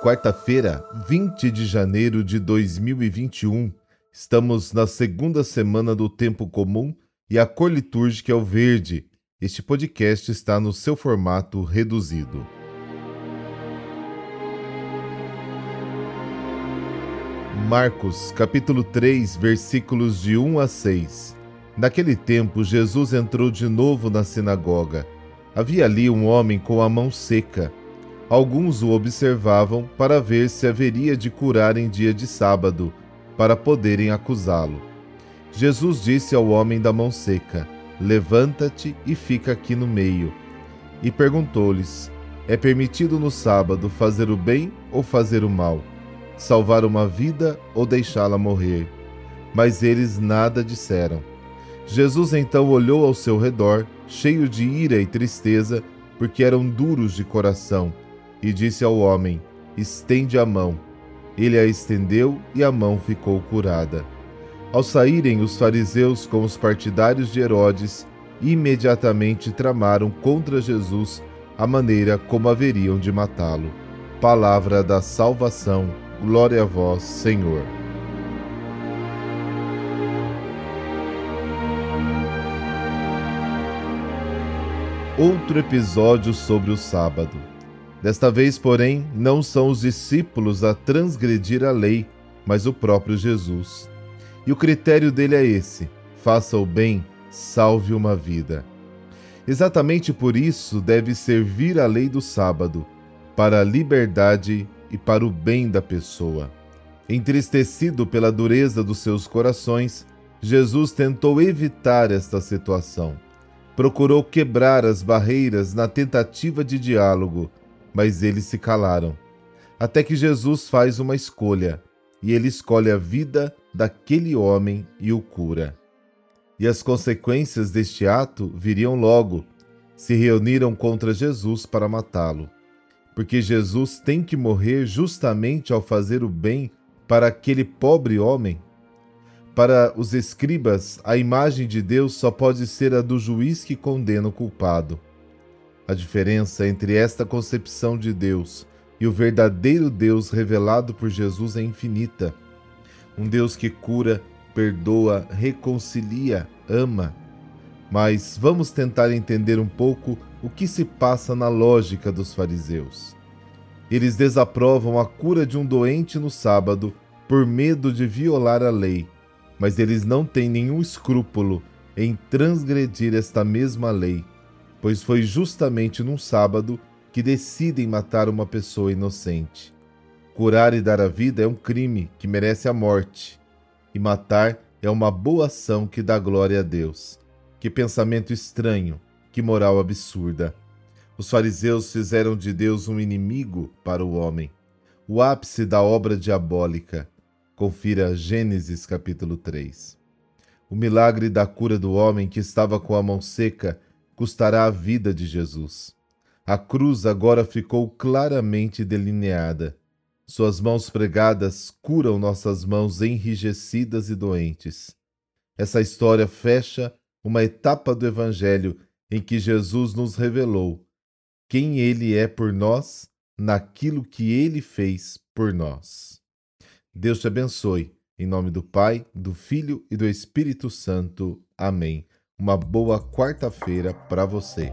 Quarta-feira, 20 de janeiro de 2021. Estamos na segunda semana do tempo comum e a cor litúrgica é o verde. Este podcast está no seu formato reduzido. Marcos, capítulo 3, versículos de 1 a 6. Naquele tempo, Jesus entrou de novo na sinagoga. Havia ali um homem com a mão seca. Alguns o observavam para ver se haveria de curar em dia de sábado, para poderem acusá-lo. Jesus disse ao homem da mão seca: Levanta-te e fica aqui no meio. E perguntou-lhes: É permitido no sábado fazer o bem ou fazer o mal? salvar uma vida ou deixá-la morrer. Mas eles nada disseram. Jesus então olhou ao seu redor, cheio de ira e tristeza, porque eram duros de coração, e disse ao homem: Estende a mão. Ele a estendeu e a mão ficou curada. Ao saírem os fariseus com os partidários de Herodes, imediatamente tramaram contra Jesus a maneira como haveriam de matá-lo. Palavra da salvação Glória a vós, Senhor. Outro episódio sobre o sábado. Desta vez, porém, não são os discípulos a transgredir a lei, mas o próprio Jesus. E o critério dele é esse: faça o bem, salve uma vida. Exatamente por isso deve servir a lei do sábado, para a liberdade e para o bem da pessoa. Entristecido pela dureza dos seus corações, Jesus tentou evitar esta situação. Procurou quebrar as barreiras na tentativa de diálogo, mas eles se calaram. Até que Jesus faz uma escolha, e ele escolhe a vida daquele homem e o cura. E as consequências deste ato viriam logo. Se reuniram contra Jesus para matá-lo porque Jesus tem que morrer justamente ao fazer o bem para aquele pobre homem? Para os escribas, a imagem de Deus só pode ser a do juiz que condena o culpado. A diferença entre esta concepção de Deus e o verdadeiro Deus revelado por Jesus é infinita. Um Deus que cura, perdoa, reconcilia, ama. Mas vamos tentar entender um pouco o que se passa na lógica dos fariseus. Eles desaprovam a cura de um doente no sábado por medo de violar a lei, mas eles não têm nenhum escrúpulo em transgredir esta mesma lei, pois foi justamente num sábado que decidem matar uma pessoa inocente. Curar e dar a vida é um crime que merece a morte, e matar é uma boa ação que dá glória a Deus. Que pensamento estranho, que moral absurda. Os fariseus fizeram de Deus um inimigo para o homem, o ápice da obra diabólica. Confira Gênesis capítulo 3. O milagre da cura do homem que estava com a mão seca custará a vida de Jesus. A cruz agora ficou claramente delineada. Suas mãos pregadas curam nossas mãos enrijecidas e doentes. Essa história fecha uma etapa do Evangelho em que Jesus nos revelou quem Ele é por nós, naquilo que Ele fez por nós. Deus te abençoe. Em nome do Pai, do Filho e do Espírito Santo. Amém. Uma boa quarta-feira para você.